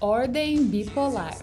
Ordem bipolar.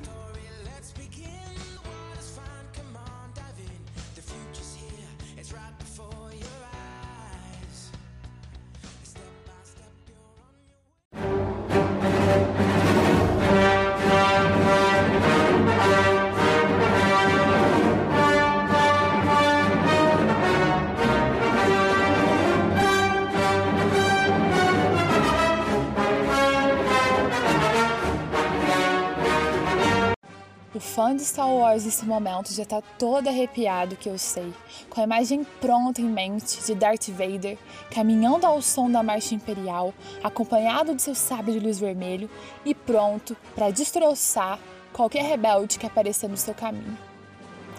Star Wars nesse momento já tá todo arrepiado que eu sei, com a imagem pronta em mente de Darth Vader caminhando ao som da marcha imperial, acompanhado de seu sabre de luz vermelho e pronto para destroçar qualquer rebelde que aparecer no seu caminho.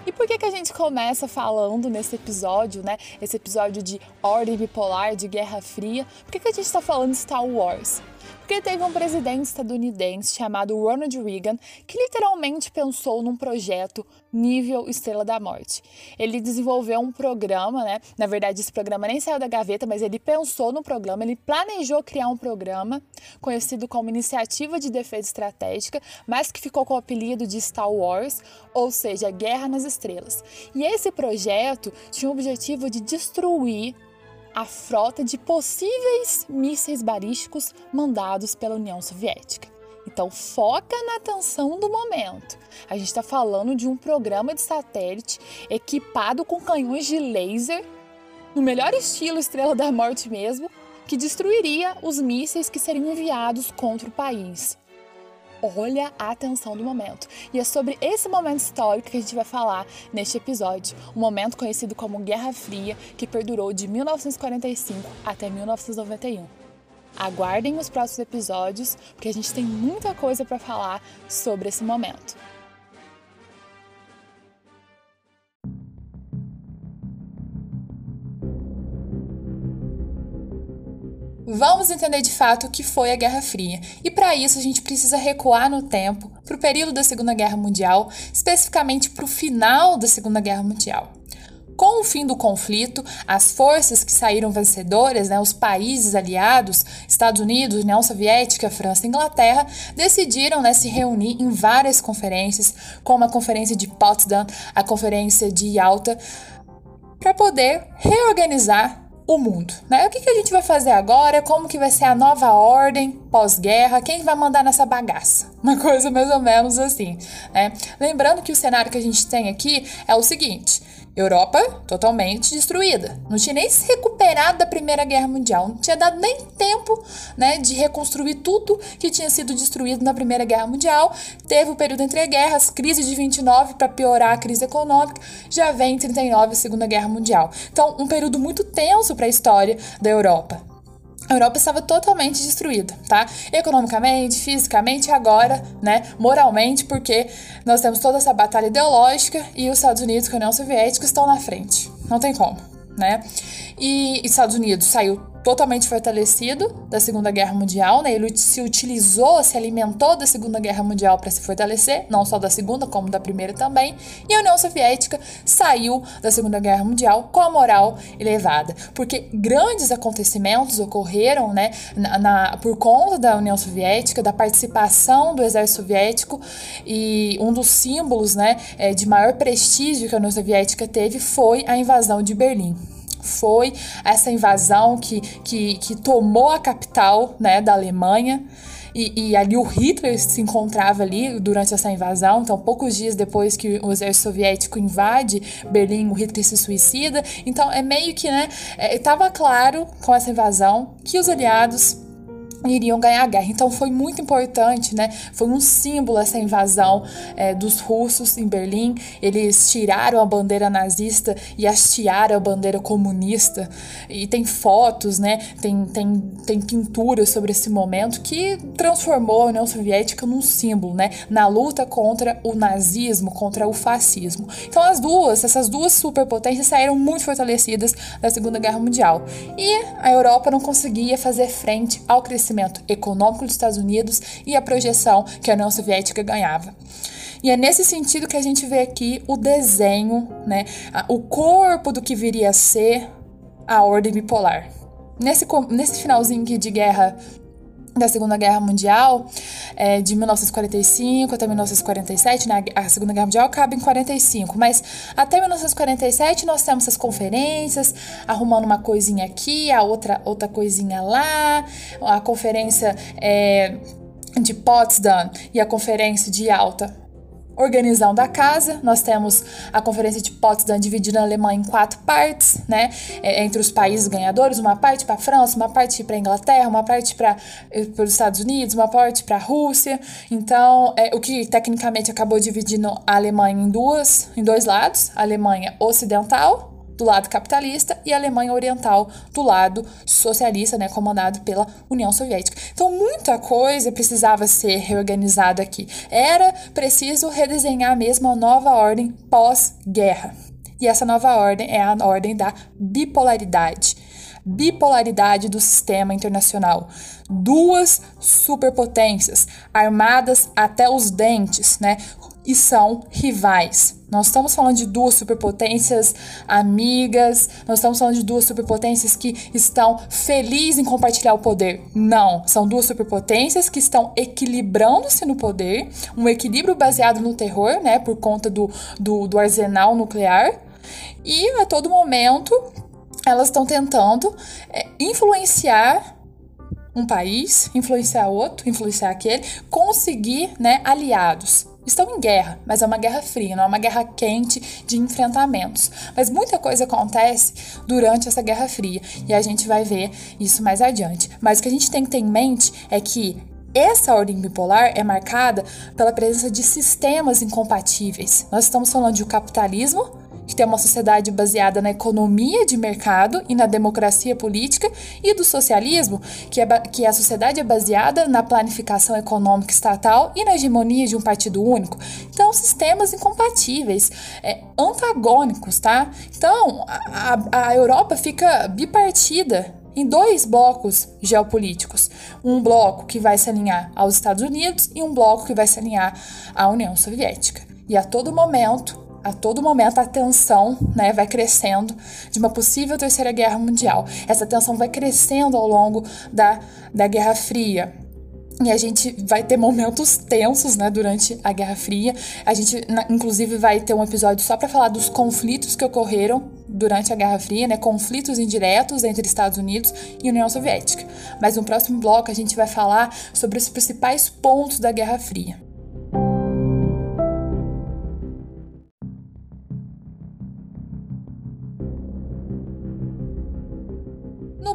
E por que, que a gente começa falando nesse episódio, né? Esse episódio de ordem bipolar, de Guerra Fria? Por que, que a gente está falando Star Wars? Porque teve um presidente estadunidense chamado Ronald Reagan que literalmente pensou num projeto nível Estrela da Morte. Ele desenvolveu um programa, né? Na verdade, esse programa nem saiu da gaveta, mas ele pensou no programa, ele planejou criar um programa conhecido como Iniciativa de Defesa Estratégica, mas que ficou com o apelido de Star Wars, ou seja, Guerra nas Estrelas. E esse projeto tinha o objetivo de destruir a frota de possíveis mísseis balísticos mandados pela União Soviética. Então, foca na atenção do momento. A gente está falando de um programa de satélite equipado com canhões de laser, no melhor estilo Estrela da Morte mesmo, que destruiria os mísseis que seriam enviados contra o país. Olha a atenção do momento. E é sobre esse momento histórico que a gente vai falar neste episódio. Um momento conhecido como Guerra Fria, que perdurou de 1945 até 1991. Aguardem os próximos episódios, porque a gente tem muita coisa para falar sobre esse momento. Vamos entender de fato o que foi a Guerra Fria. E para isso a gente precisa recuar no tempo, para o período da Segunda Guerra Mundial, especificamente para o final da Segunda Guerra Mundial. Com o fim do conflito, as forças que saíram vencedoras, né, os países aliados, Estados Unidos, União Soviética, França e Inglaterra, decidiram né, se reunir em várias conferências, como a Conferência de Potsdam, a Conferência de Yalta, para poder reorganizar o mundo, né? O que, que a gente vai fazer agora? Como que vai ser a nova ordem pós-guerra? Quem vai mandar nessa bagaça? Uma coisa mais ou menos assim, né? Lembrando que o cenário que a gente tem aqui é o seguinte: Europa totalmente destruída. Não tinha nem se recuperado da Primeira Guerra Mundial. Não tinha dado nem tempo né, de reconstruir tudo que tinha sido destruído na Primeira Guerra Mundial. Teve o período entre guerras, crise de 29 para piorar a crise econômica. Já vem em 39 a Segunda Guerra Mundial. Então, um período muito tenso para a história da Europa a Europa estava totalmente destruída, tá? Economicamente, fisicamente, agora, né, moralmente, porque nós temos toda essa batalha ideológica e os Estados Unidos com a União Soviética estão na frente. Não tem como, né? E Estados Unidos saiu totalmente fortalecido da Segunda Guerra Mundial, né? Ele se utilizou, se alimentou da Segunda Guerra Mundial para se fortalecer, não só da Segunda, como da Primeira também. E a União Soviética saiu da Segunda Guerra Mundial com a moral elevada, porque grandes acontecimentos ocorreram, né, na, na por conta da União Soviética, da participação do exército soviético e um dos símbolos, né, é, de maior prestígio que a União Soviética teve foi a invasão de Berlim foi essa invasão que, que, que tomou a capital né, da Alemanha. E, e, ali o Hitler se encontrava ali durante essa invasão. Então, poucos dias depois que o exército soviético invade Berlim, o Hitler se suicida. Então, é meio que, né, estava é, claro com essa invasão que os aliados iriam ganhar a guerra. Então foi muito importante, né? Foi um símbolo essa invasão é, dos russos em Berlim. Eles tiraram a bandeira nazista e hastearam a bandeira comunista. E tem fotos, né? Tem, tem, tem pinturas sobre esse momento que transformou a União Soviética num símbolo, né? Na luta contra o nazismo, contra o fascismo. Então as duas, essas duas superpotências saíram muito fortalecidas da Segunda Guerra Mundial. E a Europa não conseguia fazer frente ao crescimento crescimento econômico dos Estados Unidos e a projeção que a União Soviética ganhava. E é nesse sentido que a gente vê aqui o desenho, né, o corpo do que viria a ser a ordem bipolar. Nesse, nesse finalzinho de guerra da Segunda Guerra Mundial, é, de 1945 até 1947, né? A Segunda Guerra Mundial acaba em 45, mas até 1947 nós temos essas conferências, arrumando uma coisinha aqui, a outra, outra coisinha lá, a conferência é, de Potsdam e a conferência de Alta organizando a casa. Nós temos a Conferência de Potsdam dividida na Alemanha em quatro partes, né? É, entre os países ganhadores, uma parte para a França, uma parte para a Inglaterra, uma parte para eh, os Estados Unidos, uma parte para a Rússia. Então, é, o que tecnicamente acabou dividindo a Alemanha em duas, em dois lados, a Alemanha ocidental do lado capitalista e a Alemanha Oriental do lado socialista, né, comandado pela União Soviética. Então, muita coisa precisava ser reorganizada aqui. Era preciso redesenhar mesmo a nova ordem pós-guerra. E essa nova ordem é a ordem da bipolaridade. Bipolaridade do sistema internacional. Duas superpotências armadas até os dentes, né? E são rivais nós estamos falando de duas superpotências amigas, nós estamos falando de duas superpotências que estão felizes em compartilhar o poder. Não, são duas superpotências que estão equilibrando-se no poder, um equilíbrio baseado no terror, né, por conta do, do, do arsenal nuclear, e a todo momento elas estão tentando é, influenciar um país, influenciar outro, influenciar aquele, conseguir né, aliados estão em guerra, mas é uma guerra fria, não é uma guerra quente de enfrentamentos. Mas muita coisa acontece durante essa guerra fria e a gente vai ver isso mais adiante. Mas o que a gente tem que ter em mente é que essa ordem bipolar é marcada pela presença de sistemas incompatíveis. Nós estamos falando de um capitalismo que tem uma sociedade baseada na economia de mercado e na democracia política, e do socialismo, que, é, que a sociedade é baseada na planificação econômica estatal e na hegemonia de um partido único. Então, sistemas incompatíveis, é, antagônicos, tá? Então, a, a Europa fica bipartida em dois blocos geopolíticos. Um bloco que vai se alinhar aos Estados Unidos e um bloco que vai se alinhar à União Soviética. E a todo momento, a todo momento a tensão né, vai crescendo de uma possível terceira guerra mundial. Essa tensão vai crescendo ao longo da, da Guerra Fria. E a gente vai ter momentos tensos, né, durante a Guerra Fria. A gente, inclusive, vai ter um episódio só para falar dos conflitos que ocorreram durante a Guerra Fria, né, conflitos indiretos entre Estados Unidos e União Soviética. Mas no próximo bloco a gente vai falar sobre os principais pontos da Guerra Fria.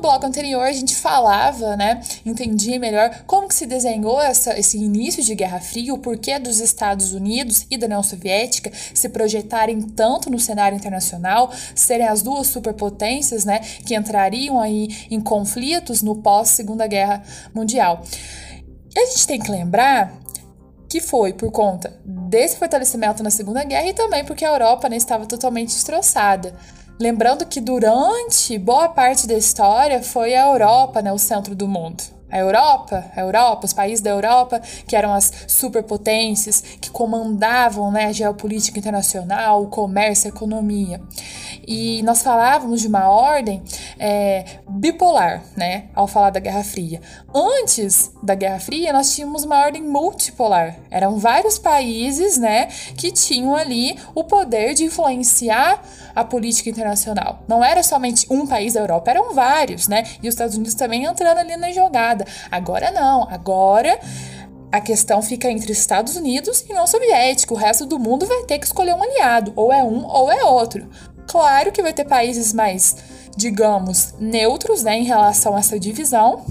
Bloco anterior a gente falava, né, entendia melhor como que se desenhou essa, esse início de Guerra Fria, o porquê dos Estados Unidos e da União Soviética se projetarem tanto no cenário internacional, serem as duas superpotências, né, que entrariam aí em conflitos no pós Segunda Guerra Mundial. E a gente tem que lembrar que foi por conta desse fortalecimento na Segunda Guerra e também porque a Europa né, estava totalmente destroçada. Lembrando que durante boa parte da história foi a Europa né, o centro do mundo a Europa, a Europa, os países da Europa, que eram as superpotências, que comandavam né, a geopolítica internacional, o comércio, a economia. E nós falávamos de uma ordem é, bipolar, né, ao falar da Guerra Fria. Antes da Guerra Fria, nós tínhamos uma ordem multipolar. Eram vários países né, que tinham ali o poder de influenciar a política internacional. Não era somente um país da Europa, eram vários, né? E os Estados Unidos também entrando ali na jogada. Agora não, agora a questão fica entre Estados Unidos e União Soviética. O resto do mundo vai ter que escolher um aliado, ou é um ou é outro. Claro que vai ter países mais, digamos, neutros né, em relação a essa divisão,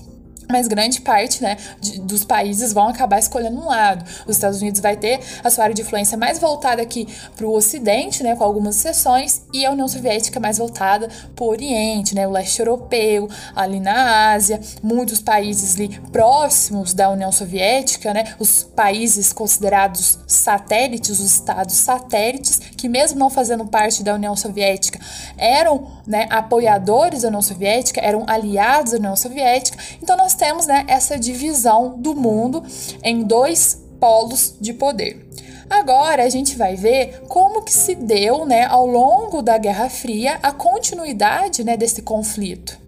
mas grande parte né, de, dos países vão acabar escolhendo um lado. Os Estados Unidos vai ter a sua área de influência mais voltada aqui para o Ocidente, né, com algumas exceções, e a União Soviética mais voltada para o Oriente, né, o leste europeu, ali na Ásia, muitos países ali próximos da União Soviética, né, os países considerados satélites, os estados satélites, que mesmo não fazendo parte da União Soviética, eram né, apoiadores da União Soviética, eram aliados da União Soviética. Então nós temos né, essa divisão do mundo em dois polos de poder. Agora a gente vai ver como que se deu, né, ao longo da Guerra Fria, a continuidade, né, desse conflito.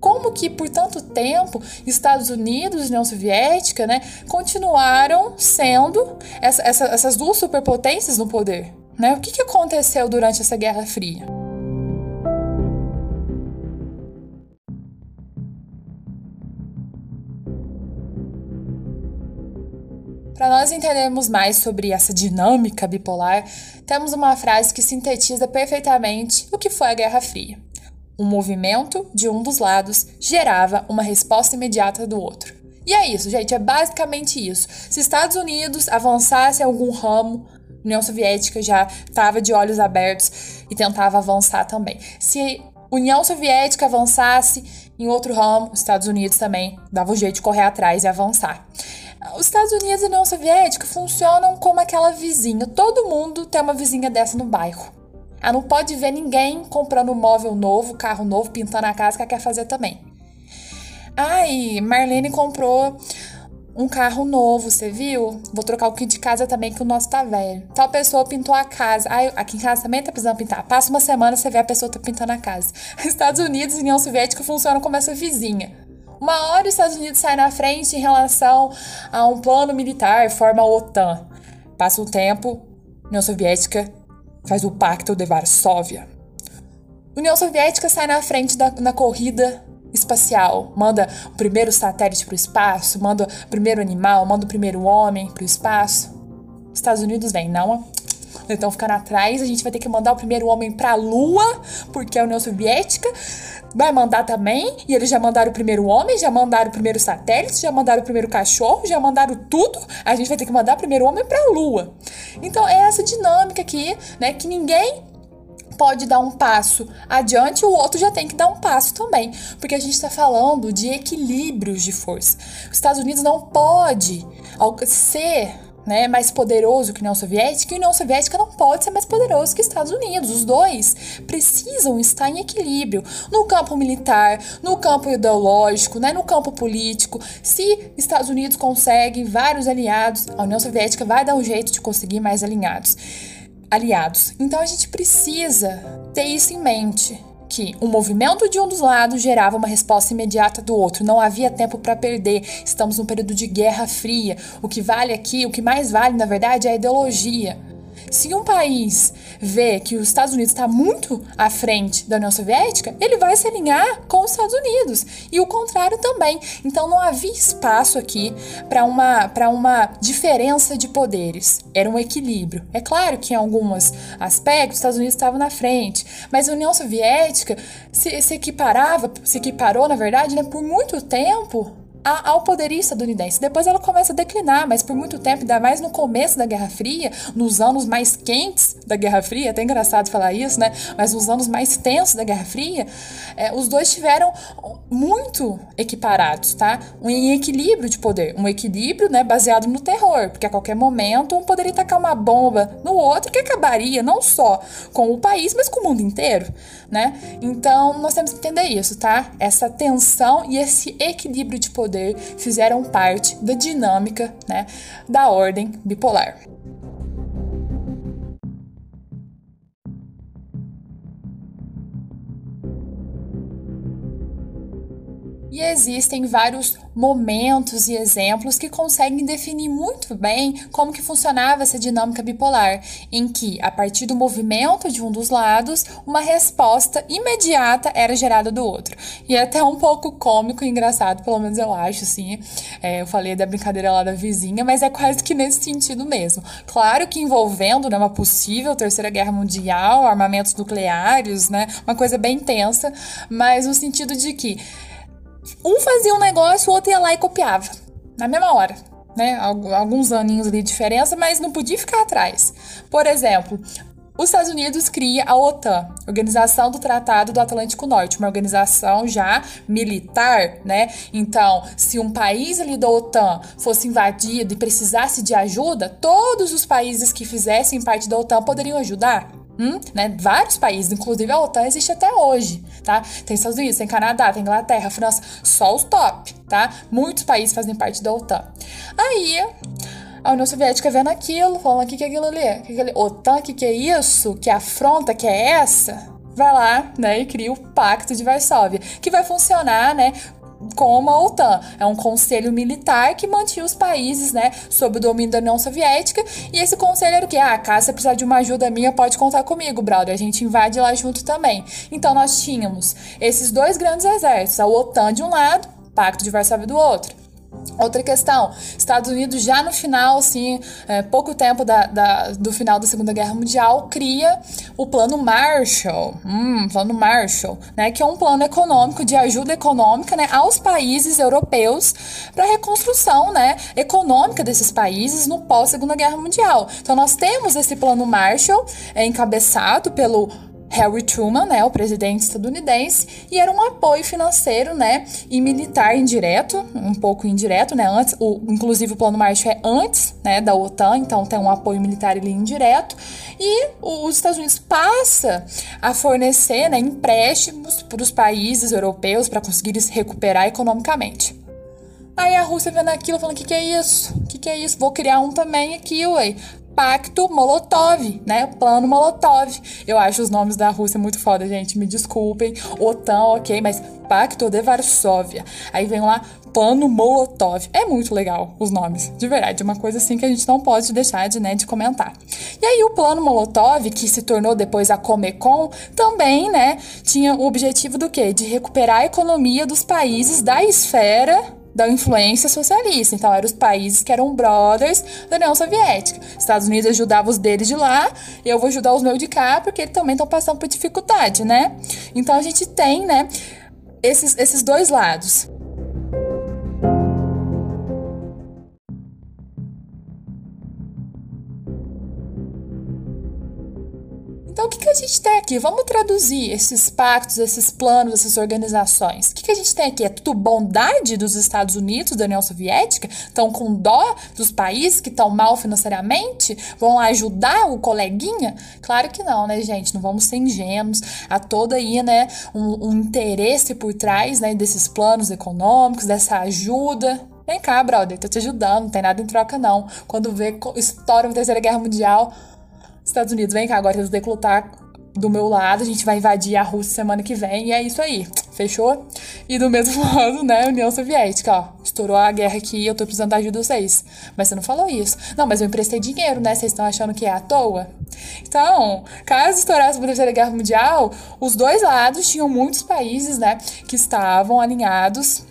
Como como que por tanto tempo Estados Unidos e União Soviética, né, continuaram sendo essa, essa, essas duas superpotências no poder. Né? O que, que aconteceu durante essa Guerra Fria? Para nós entendermos mais sobre essa dinâmica bipolar, temos uma frase que sintetiza perfeitamente o que foi a Guerra Fria. O movimento de um dos lados gerava uma resposta imediata do outro. E é isso, gente, é basicamente isso. Se Estados Unidos avançasse em algum ramo, União Soviética já estava de olhos abertos e tentava avançar também. Se União Soviética avançasse em outro ramo, Estados Unidos também dava o jeito de correr atrás e avançar. Os Estados Unidos e a União Soviética funcionam como aquela vizinha. Todo mundo tem uma vizinha dessa no bairro. Ela não pode ver ninguém comprando móvel novo, carro novo, pintando a casa que quer fazer também. Ai, Marlene comprou um carro novo, você viu? Vou trocar o kit de casa também, que o nosso tá velho. Tal pessoa pintou a casa. Ai, aqui em casa também tá precisando pintar. Passa uma semana, você vê a pessoa tá pintando a casa. Estados Unidos e União Soviética funcionam como essa vizinha. Uma hora os Estados Unidos saem na frente em relação a um plano militar, forma a OTAN. Passa um tempo, União Soviética faz o Pacto de Varsóvia. União Soviética sai na frente da, na corrida espacial, manda o primeiro satélite para o espaço, manda o primeiro animal, manda o primeiro homem para o espaço. Estados Unidos vem, não, então ficando atrás, a gente vai ter que mandar o primeiro homem para a Lua, porque a União Soviética vai mandar também, e eles já mandaram o primeiro homem, já mandaram o primeiro satélite, já mandaram o primeiro cachorro, já mandaram tudo. A gente vai ter que mandar o primeiro homem para a Lua. Então é essa dinâmica aqui, né, que ninguém pode dar um passo adiante, o outro já tem que dar um passo também, porque a gente está falando de equilíbrios de força. Os Estados Unidos não pode ser né, mais poderoso que a União Soviética, e a União Soviética não pode ser mais poderoso que os Estados Unidos. Os dois precisam estar em equilíbrio no campo militar, no campo ideológico, né, no campo político. Se Estados Unidos conseguem vários aliados, a União Soviética vai dar um jeito de conseguir mais alinhados. Aliados. Então a gente precisa ter isso em mente que o movimento de um dos lados gerava uma resposta imediata do outro. Não havia tempo para perder. Estamos num período de guerra fria. O que vale aqui, o que mais vale, na verdade, é a ideologia. Se um país vê que os Estados Unidos está muito à frente da União Soviética, ele vai se alinhar com os Estados Unidos. E o contrário também. Então não havia espaço aqui para uma, uma diferença de poderes. Era um equilíbrio. É claro que em alguns aspectos os Estados Unidos estavam na frente, mas a União Soviética se, se equiparava, se equiparou, na verdade, né, por muito tempo ao poderio estadunidense. Depois ela começa a declinar, mas por muito tempo, ainda mais no começo da Guerra Fria, nos anos mais quentes da Guerra Fria, até engraçado falar isso, né? Mas nos anos mais tensos da Guerra Fria, é, os dois tiveram muito equiparados, tá? Um equilíbrio de poder, um equilíbrio, né, baseado no terror, porque a qualquer momento um poderia tacar uma bomba no outro que acabaria não só com o país, mas com o mundo inteiro, né? Então nós temos que entender isso, tá? Essa tensão e esse equilíbrio de poder poder fizeram parte da dinâmica né, da ordem bipolar. Existem vários momentos e exemplos que conseguem definir muito bem como que funcionava essa dinâmica bipolar, em que, a partir do movimento de um dos lados, uma resposta imediata era gerada do outro. E é até um pouco cômico e engraçado, pelo menos eu acho, assim. É, eu falei da brincadeira lá da vizinha, mas é quase que nesse sentido mesmo. Claro que envolvendo né, uma possível terceira guerra mundial, armamentos nucleares, né, uma coisa bem tensa, mas no sentido de que um fazia um negócio, o outro ia lá e copiava. Na mesma hora. Né? Alguns aninhos de diferença, mas não podia ficar atrás. Por exemplo, os Estados Unidos cria a OTAN, Organização do Tratado do Atlântico Norte, uma organização já militar, né? Então, se um país ali da OTAN fosse invadido e precisasse de ajuda, todos os países que fizessem parte da OTAN poderiam ajudar. Hum, né? Vários países, inclusive a OTAN existe até hoje, tá? Tem Estados Unidos, tem Canadá, tem Inglaterra, França, só os top, tá? Muitos países fazem parte da OTAN. Aí a União Soviética vendo aquilo, falando: o que, que é aquilo ali? Que que é OTAN, o que, que é isso? Que afronta que é essa? vai lá, né, e cria o Pacto de Varsóvia, que vai funcionar, né, como a OTAN. É um conselho militar que mantinha os países, né, sob o domínio da União Soviética. E esse conselho era o quê? Ah, caso você precisar de uma ajuda minha, pode contar comigo, brother. A gente invade lá junto também. Então nós tínhamos esses dois grandes exércitos, a OTAN de um lado, Pacto de Varsóvia do outro. Outra questão, Estados Unidos já no final, assim, é, pouco tempo da, da, do final da Segunda Guerra Mundial, cria o Plano Marshall, hum, Plano Marshall, né, que é um plano econômico de ajuda econômica, né, aos países europeus para reconstrução, né, econômica desses países no pós Segunda Guerra Mundial. Então nós temos esse Plano Marshall é, encabeçado pelo Harry Truman, né, o presidente estadunidense, e era um apoio financeiro, né, e militar indireto, um pouco indireto, né, antes, o, inclusive o Plano Marshall é antes, né, da OTAN, então tem um apoio militar ali indireto, e os Estados Unidos passa a fornecer, né, empréstimos para os países europeus para conseguir se recuperar economicamente. Aí a Rússia vendo aquilo falando: o que, que é isso? O que, que é isso? Vou criar um também aqui, ué. Pacto Molotov, né? Plano Molotov. Eu acho os nomes da Rússia muito foda, gente. Me desculpem. OTAN, ok, mas Pacto de Varsóvia. Aí vem lá Plano Molotov. É muito legal os nomes, de verdade. É uma coisa assim que a gente não pode deixar de, né, de comentar. E aí o Plano Molotov, que se tornou depois a Comecon, também, né, tinha o objetivo do quê? De recuperar a economia dos países da esfera da influência socialista. Então, eram os países que eram brothers da União Soviética. Estados Unidos ajudava os deles de lá, eu vou ajudar os meus de cá, porque eles também estão passando por dificuldade, né? Então, a gente tem, né, esses, esses dois lados. A gente tem aqui? Vamos traduzir esses pactos, esses planos, essas organizações. O que, que a gente tem aqui? É tudo bondade dos Estados Unidos, da União Soviética? Estão com dó dos países que estão mal financeiramente? Vão lá ajudar o coleguinha? Claro que não, né, gente? Não vamos ser ingênuos. Há todo aí, né, um, um interesse por trás né, desses planos econômicos, dessa ajuda, Vem cá, brother, tô te ajudando, não tem nada em troca, não. Quando vê, estoura uma terceira guerra mundial, Estados Unidos, vem cá, agora eles declutar do meu lado, a gente vai invadir a Rússia semana que vem, e é isso aí, fechou? E do mesmo modo, né, União Soviética, ó, estourou a guerra aqui, eu tô precisando da ajuda de vocês. Mas você não falou isso. Não, mas eu emprestei dinheiro, né, vocês estão achando que é à toa? Então, caso estourasse a Terceira Guerra Mundial, os dois lados tinham muitos países, né, que estavam alinhados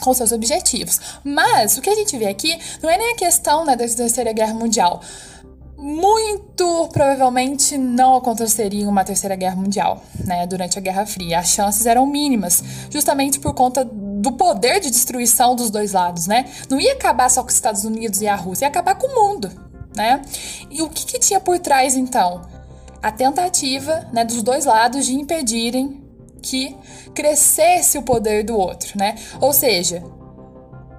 com seus objetivos. Mas o que a gente vê aqui não é nem a questão né, da Terceira Guerra Mundial muito provavelmente não aconteceria uma terceira guerra mundial, né, durante a Guerra Fria. As chances eram mínimas, justamente por conta do poder de destruição dos dois lados, né? Não ia acabar só com os Estados Unidos e a Rússia, ia acabar com o mundo, né? E o que, que tinha por trás então? A tentativa, né, dos dois lados de impedirem que crescesse o poder do outro, né? Ou seja,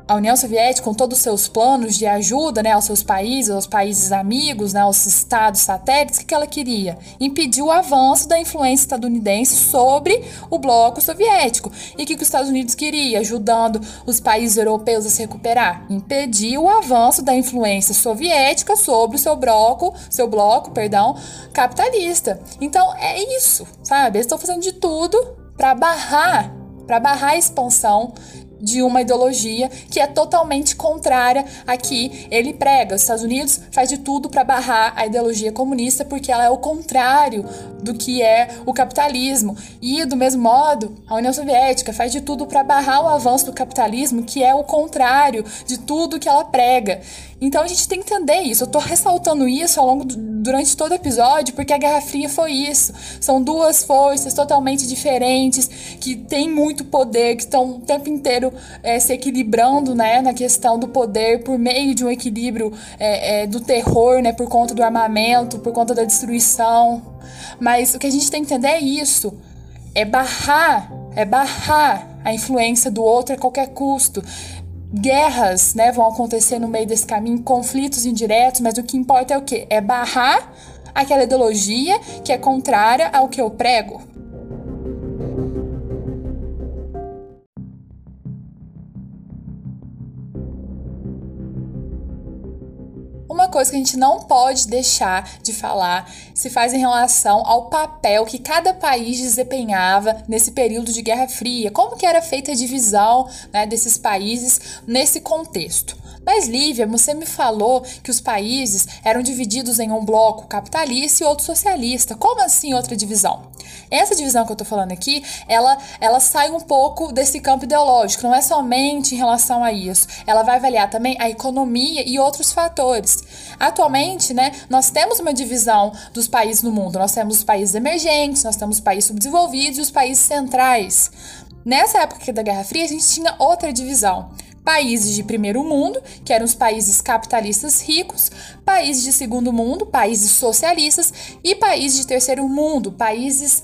a União Soviética, com todos os seus planos de ajuda né, aos seus países, aos países amigos, né, aos estados satélites, o que ela queria? Impedir o avanço da influência estadunidense sobre o bloco soviético. E o que, que os Estados Unidos queria, ajudando os países europeus a se recuperar? Impedir o avanço da influência soviética sobre o seu bloco, seu bloco, perdão, capitalista. Então é isso, sabe? Eles estão fazendo de tudo para barrar para barrar a expansão de uma ideologia que é totalmente contrária a que ele prega. Os Estados Unidos faz de tudo para barrar a ideologia comunista porque ela é o contrário do que é o capitalismo. E do mesmo modo, a União Soviética faz de tudo para barrar o avanço do capitalismo, que é o contrário de tudo que ela prega. Então a gente tem que entender isso. Eu tô ressaltando isso ao longo do, durante todo o episódio porque a Guerra Fria foi isso. São duas forças totalmente diferentes que têm muito poder, que estão o tempo inteiro é, se equilibrando, né, na questão do poder por meio de um equilíbrio é, é, do terror, né, por conta do armamento, por conta da destruição. Mas o que a gente tem que entender é isso. É barrar, é barrar a influência do outro a qualquer custo guerras né, vão acontecer no meio desse caminho, conflitos indiretos, mas o que importa é o quê? É barrar aquela ideologia que é contrária ao que eu prego. Coisa que a gente não pode deixar de falar se faz em relação ao papel que cada país desempenhava nesse período de Guerra Fria, como que era feita a divisão né, desses países nesse contexto. Mas, Lívia, você me falou que os países eram divididos em um bloco capitalista e outro socialista. Como assim outra divisão? Essa divisão que eu tô falando aqui, ela, ela sai um pouco desse campo ideológico, não é somente em relação a isso. Ela vai avaliar também a economia e outros fatores. Atualmente, né, nós temos uma divisão dos países no mundo. Nós temos os países emergentes, nós temos os países subdesenvolvidos e os países centrais. Nessa época da Guerra Fria, a gente tinha outra divisão países de primeiro mundo, que eram os países capitalistas ricos, países de segundo mundo, países socialistas e países de terceiro mundo, países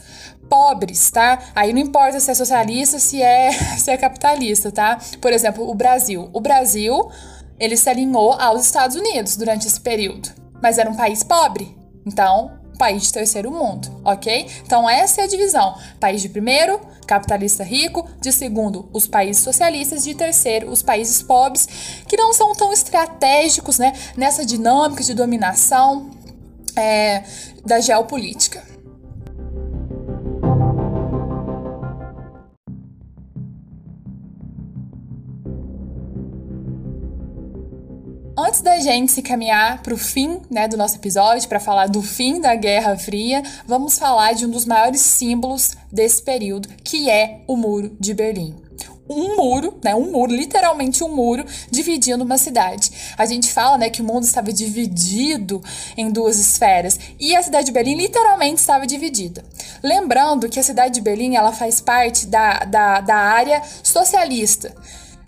pobres, tá? Aí não importa se é socialista, se é, se é capitalista, tá? Por exemplo, o Brasil. O Brasil, ele se alinhou aos Estados Unidos durante esse período, mas era um país pobre. Então, país de terceiro mundo, ok? Então essa é a divisão: país de primeiro, capitalista rico, de segundo, os países socialistas, de terceiro, os países pobres, que não são tão estratégicos, né, nessa dinâmica de dominação é, da geopolítica. Da gente se caminhar para o fim né, do nosso episódio, para falar do fim da Guerra Fria, vamos falar de um dos maiores símbolos desse período, que é o Muro de Berlim um muro, né, um muro, literalmente um muro, dividindo uma cidade. A gente fala, né, que o mundo estava dividido em duas esferas e a cidade de Berlim literalmente estava dividida. Lembrando que a cidade de Berlim ela faz parte da, da, da área socialista.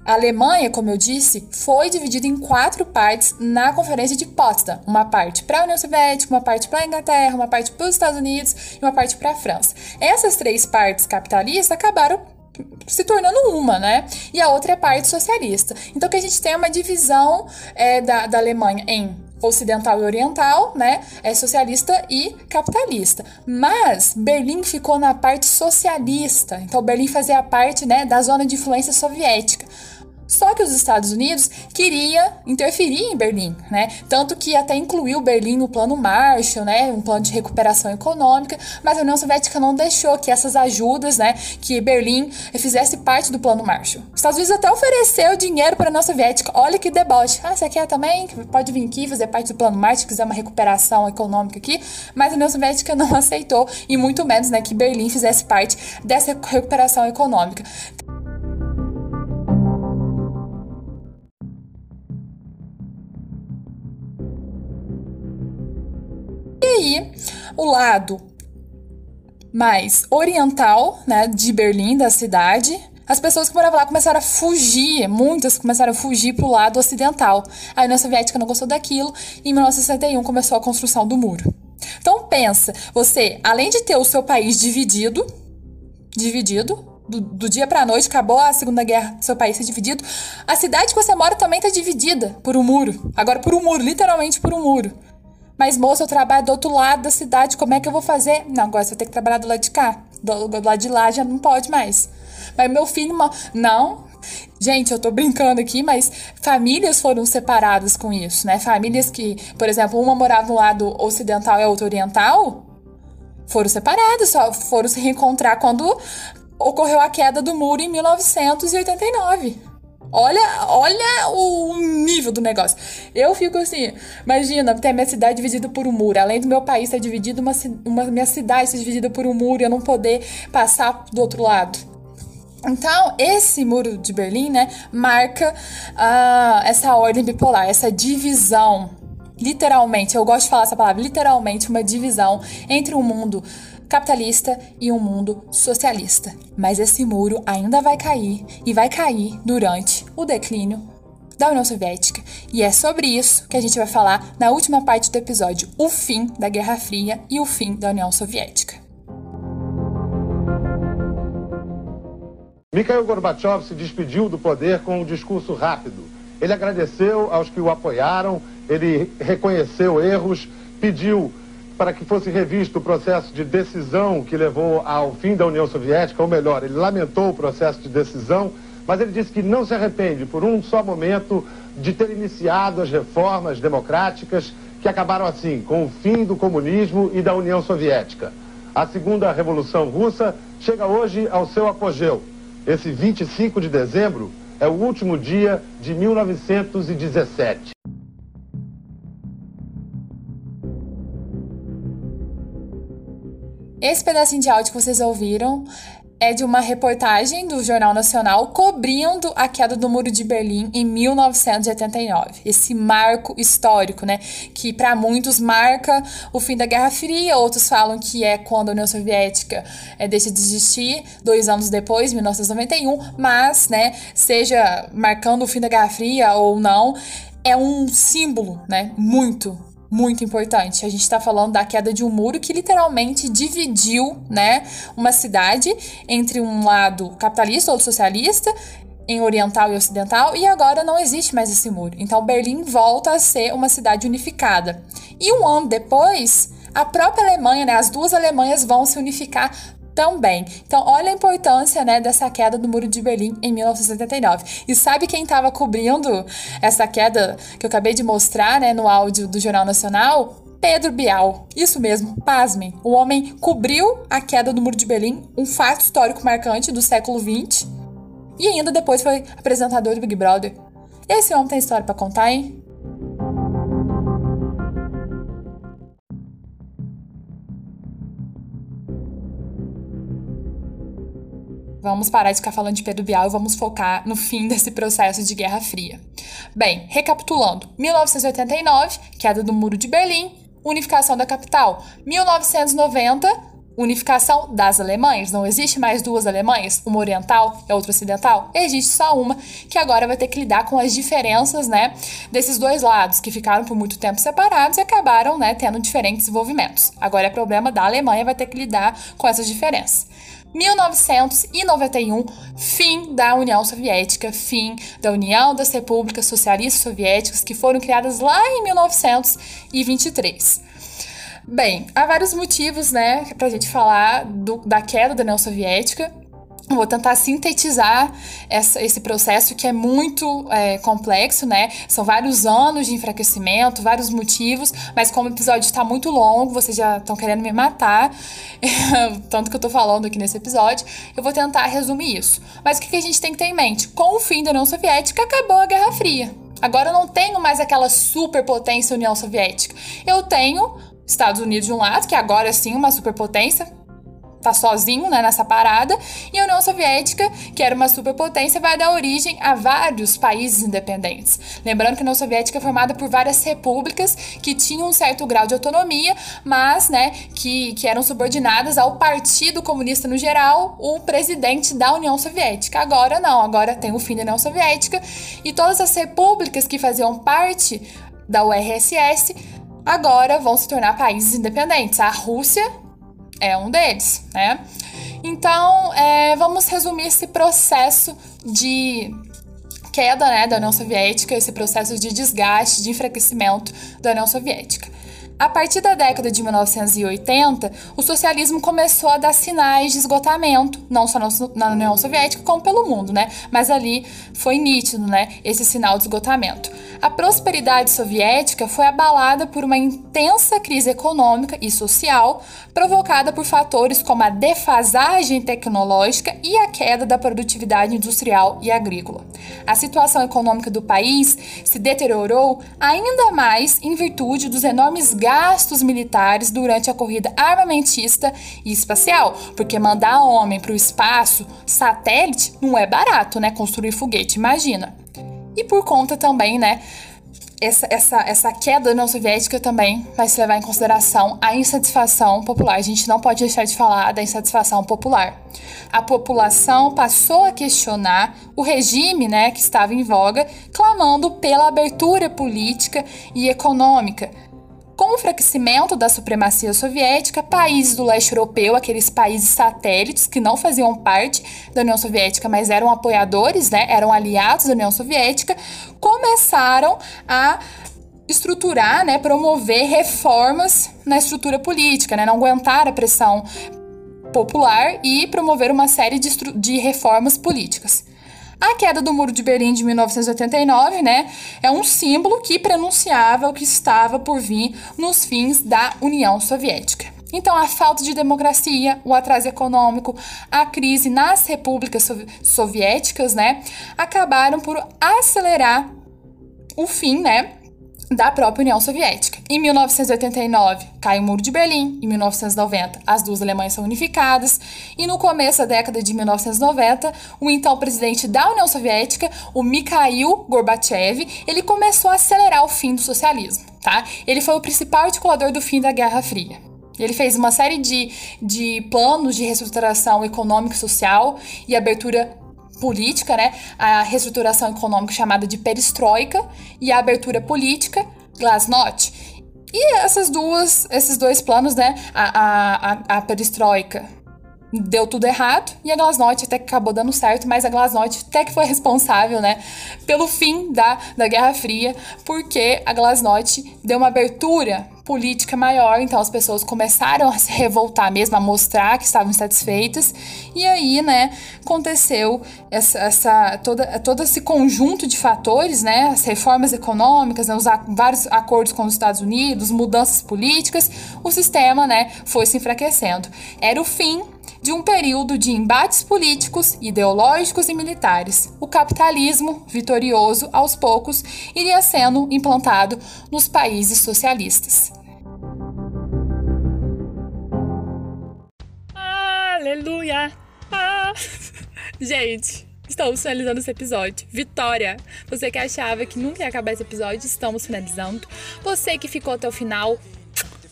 A Alemanha, como eu disse, foi dividida em quatro partes na Conferência de Potsdam. Uma parte para a União Soviética, uma parte para a Inglaterra, uma parte para os Estados Unidos e uma parte para a França. Essas três partes capitalistas acabaram se tornando uma, né? E a outra é a parte socialista. Então, que a gente tem uma divisão é, da, da Alemanha em ocidental e oriental, né? É socialista e capitalista. Mas Berlim ficou na parte socialista. Então Berlim fazia parte, né, da zona de influência soviética. Só que os Estados Unidos queria interferir em Berlim, né? Tanto que até incluiu Berlim no plano Marshall, né? Um plano de recuperação econômica, mas a União Soviética não deixou que essas ajudas, né? Que Berlim fizesse parte do plano Marshall. Os Estados Unidos até ofereceu dinheiro para a União Soviética. Olha que deboche. Ah, você quer também? Pode vir aqui fazer parte do plano Marshall, quiser uma recuperação econômica aqui. Mas a União Soviética não aceitou e muito menos, né? Que Berlim fizesse parte dessa recuperação econômica. O lado mais oriental, né, de Berlim, da cidade, as pessoas que moravam lá começaram a fugir, muitas começaram a fugir para o lado ocidental. A União Soviética não gostou daquilo e em 1961 começou a construção do muro. Então pensa, você, além de ter o seu país dividido, dividido, do, do dia para a noite, acabou a Segunda Guerra seu país ser dividido, a cidade que você mora também está dividida por um muro. Agora por um muro, literalmente por um muro. Mas, moça, eu trabalho do outro lado da cidade, como é que eu vou fazer? Não, agora você vai ter que trabalhar do lado de cá. Do, do lado de lá já não pode mais. Mas meu filho, não. Gente, eu tô brincando aqui, mas famílias foram separadas com isso, né? Famílias que, por exemplo, uma morava no lado ocidental e a outra oriental, foram separadas, só foram se reencontrar quando ocorreu a queda do muro em 1989. Olha, olha o nível do negócio. Eu fico assim, imagina, ter minha cidade dividida por um muro. Além do meu país ser dividido, uma, uma minha cidade ser dividida por um muro e eu não poder passar do outro lado. Então, esse muro de Berlim, né, marca uh, essa ordem bipolar, essa divisão. Literalmente, eu gosto de falar essa palavra, literalmente, uma divisão entre um mundo capitalista e um mundo socialista. Mas esse muro ainda vai cair e vai cair durante o declínio da União Soviética. E é sobre isso que a gente vai falar na última parte do episódio: o fim da Guerra Fria e o fim da União Soviética. Mikhail Gorbachev se despediu do poder com um discurso rápido. Ele agradeceu aos que o apoiaram, ele reconheceu erros, pediu para que fosse revisto o processo de decisão que levou ao fim da União Soviética, ou melhor, ele lamentou o processo de decisão, mas ele disse que não se arrepende por um só momento de ter iniciado as reformas democráticas que acabaram assim com o fim do comunismo e da União Soviética. A segunda revolução russa chega hoje ao seu apogeu. Esse 25 de dezembro é o último dia de 1917. Esse pedacinho de áudio que vocês ouviram é de uma reportagem do Jornal Nacional cobrindo a queda do Muro de Berlim em 1989. Esse marco histórico, né, que para muitos marca o fim da Guerra Fria, outros falam que é quando a União Soviética é, deixa de existir, dois anos depois, 1991, mas, né, seja marcando o fim da Guerra Fria ou não, é um símbolo, né, muito muito importante. A gente está falando da queda de um muro que literalmente dividiu, né, uma cidade entre um lado capitalista ou socialista em oriental e ocidental e agora não existe mais esse muro. Então Berlim volta a ser uma cidade unificada. E um ano depois, a própria Alemanha, né, as duas Alemanhas vão se unificar também. Então, olha a importância né, dessa queda do Muro de Berlim em 1979. E sabe quem estava cobrindo essa queda que eu acabei de mostrar né, no áudio do Jornal Nacional? Pedro Bial. Isso mesmo, pasmem. O homem cobriu a queda do Muro de Berlim, um fato histórico marcante do século XX, e ainda depois foi apresentador do Big Brother. Esse homem tem história para contar, hein? Vamos parar de ficar falando de Pedro Bial e vamos focar no fim desse processo de Guerra Fria. Bem, recapitulando: 1989, queda do Muro de Berlim, unificação da capital. 1990, unificação das Alemanhas. Não existe mais duas Alemanhas, uma oriental e outra ocidental. Existe só uma, que agora vai ter que lidar com as diferenças, né, desses dois lados, que ficaram por muito tempo separados e acabaram, né, tendo diferentes desenvolvimentos. Agora é problema da Alemanha, vai ter que lidar com essas diferenças. 1991, fim da União Soviética, fim da União das Repúblicas Socialistas Soviéticas, que foram criadas lá em 1923. Bem, há vários motivos, né, pra gente falar do, da queda da União Soviética. Vou tentar sintetizar essa, esse processo que é muito é, complexo, né? São vários anos de enfraquecimento, vários motivos, mas como o episódio está muito longo, vocês já estão querendo me matar, tanto que eu tô falando aqui nesse episódio, eu vou tentar resumir isso. Mas o que, que a gente tem que ter em mente? Com o fim da União Soviética, acabou a Guerra Fria. Agora eu não tenho mais aquela superpotência União Soviética. Eu tenho Estados Unidos de um lado, que agora sim uma superpotência, tá sozinho né, nessa parada, e a União Soviética, que era uma superpotência, vai dar origem a vários países independentes. Lembrando que a União Soviética é formada por várias repúblicas que tinham um certo grau de autonomia, mas né, que, que eram subordinadas ao Partido Comunista no geral, o presidente da União Soviética. Agora não, agora tem o fim da União Soviética e todas as repúblicas que faziam parte da URSS agora vão se tornar países independentes. A Rússia é um deles, né? Então, é, vamos resumir esse processo de queda né, da União Soviética, esse processo de desgaste, de enfraquecimento da União Soviética. A partir da década de 1980, o socialismo começou a dar sinais de esgotamento, não só na União Soviética, como pelo mundo, né? Mas ali foi nítido, né, esse sinal de esgotamento. A prosperidade soviética foi abalada por uma intensa crise econômica e social, provocada por fatores como a defasagem tecnológica e a queda da produtividade industrial e agrícola. A situação econômica do país se deteriorou ainda mais em virtude dos enormes gastos militares durante a corrida armamentista e espacial, porque mandar homem para o espaço, satélite, não é barato, né? Construir foguete, imagina. E por conta também, né? Essa, essa, essa queda da União Soviética também vai se levar em consideração a insatisfação popular. A gente não pode deixar de falar da insatisfação popular. A população passou a questionar o regime né, que estava em voga, clamando pela abertura política e econômica, com o enfraquecimento da supremacia soviética, países do leste europeu, aqueles países satélites que não faziam parte da União Soviética, mas eram apoiadores, né, eram aliados da União Soviética, começaram a estruturar, né, promover reformas na estrutura política, né, não aguentar a pressão popular e promover uma série de, de reformas políticas. A queda do Muro de Berlim de 1989, né, é um símbolo que prenunciava o que estava por vir nos fins da União Soviética. Então, a falta de democracia, o atraso econômico, a crise nas repúblicas soviéticas, né, acabaram por acelerar o fim, né, da própria União Soviética. Em 1989, cai o Muro de Berlim. Em 1990, as duas Alemanhas são unificadas. E no começo da década de 1990, o então presidente da União Soviética, o Mikhail Gorbachev, ele começou a acelerar o fim do socialismo, tá? Ele foi o principal articulador do fim da Guerra Fria. Ele fez uma série de, de planos de reestruturação econômica e social e abertura política, né? A reestruturação econômica chamada de perestroika e a abertura política, glasnost. E essas duas, esses dois planos, né? A, a, a perestroika deu tudo errado e a Glasnost até que acabou dando certo, mas a Glasnost até que foi responsável, né, pelo fim da, da Guerra Fria, porque a Glasnost deu uma abertura política maior, então as pessoas começaram a se revoltar mesmo, a mostrar que estavam insatisfeitas, e aí, né, aconteceu essa, essa toda, todo esse conjunto de fatores, né, as reformas econômicas, né, os vários acordos com os Estados Unidos, mudanças políticas, o sistema, né, foi se enfraquecendo. Era o fim de um período de embates políticos, ideológicos e militares. O capitalismo, vitorioso aos poucos, iria sendo implantado nos países socialistas. Aleluia! Ah. Gente, estamos finalizando esse episódio. Vitória! Você que achava que nunca ia acabar esse episódio, estamos finalizando. Você que ficou até o final,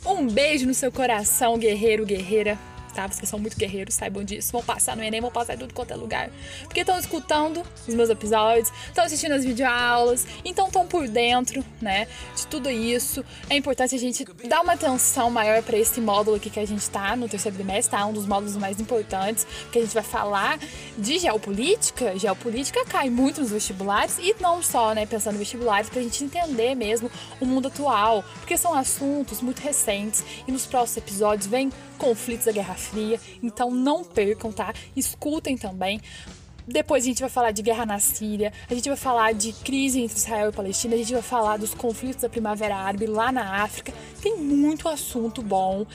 um beijo no seu coração, guerreiro, guerreira tá? Vocês são muito guerreiros, saibam disso. Vão passar no Enem, vão passar em tudo quanto é lugar. Porque estão escutando os meus episódios, estão assistindo as videoaulas, então estão por dentro, né, de tudo isso. É importante a gente dar uma atenção maior para esse módulo aqui que a gente tá no terceiro trimestre, tá? Um dos módulos mais importantes, porque a gente vai falar de geopolítica. Geopolítica cai muito nos vestibulares e não só, né, pensando em vestibulares, pra gente entender mesmo o mundo atual, porque são assuntos muito recentes e nos próximos episódios vem conflitos da Guerra Fria, então não percam, tá? Escutem também. Depois a gente vai falar de guerra na Síria, a gente vai falar de crise entre Israel e Palestina, a gente vai falar dos conflitos da Primavera Árabe lá na África. Tem muito assunto bom,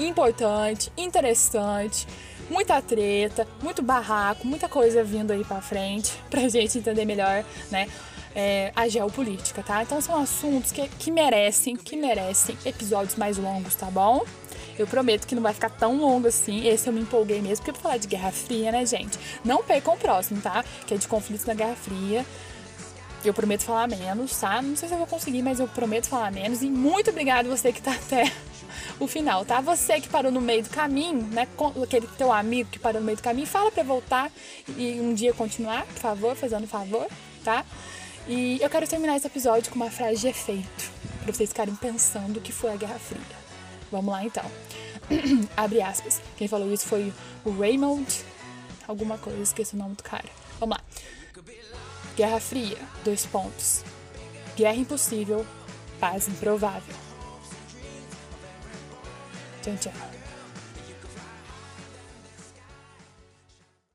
importante, interessante, muita treta, muito barraco, muita coisa vindo aí pra frente pra gente entender melhor, né? É, a geopolítica, tá? Então são assuntos que, que merecem, que merecem episódios mais longos, tá bom? Eu prometo que não vai ficar tão longo assim. Esse eu me empolguei mesmo, porque pra falar de Guerra Fria, né, gente? Não percam o próximo, tá? Que é de conflitos na Guerra Fria. Eu prometo falar menos, tá? Não sei se eu vou conseguir, mas eu prometo falar menos. E muito obrigado você que tá até o final, tá? Você que parou no meio do caminho, né? Aquele teu amigo que parou no meio do caminho, fala pra voltar e um dia continuar, por favor, fazendo favor, tá? E eu quero terminar esse episódio com uma frase de efeito, pra vocês ficarem pensando o que foi a Guerra Fria. Vamos lá então. Abre aspas. Quem falou isso foi o Raymond. Alguma coisa, esqueci o nome do cara. Vamos lá. Guerra Fria, dois pontos. Guerra impossível, paz improvável. Tchau, tchau.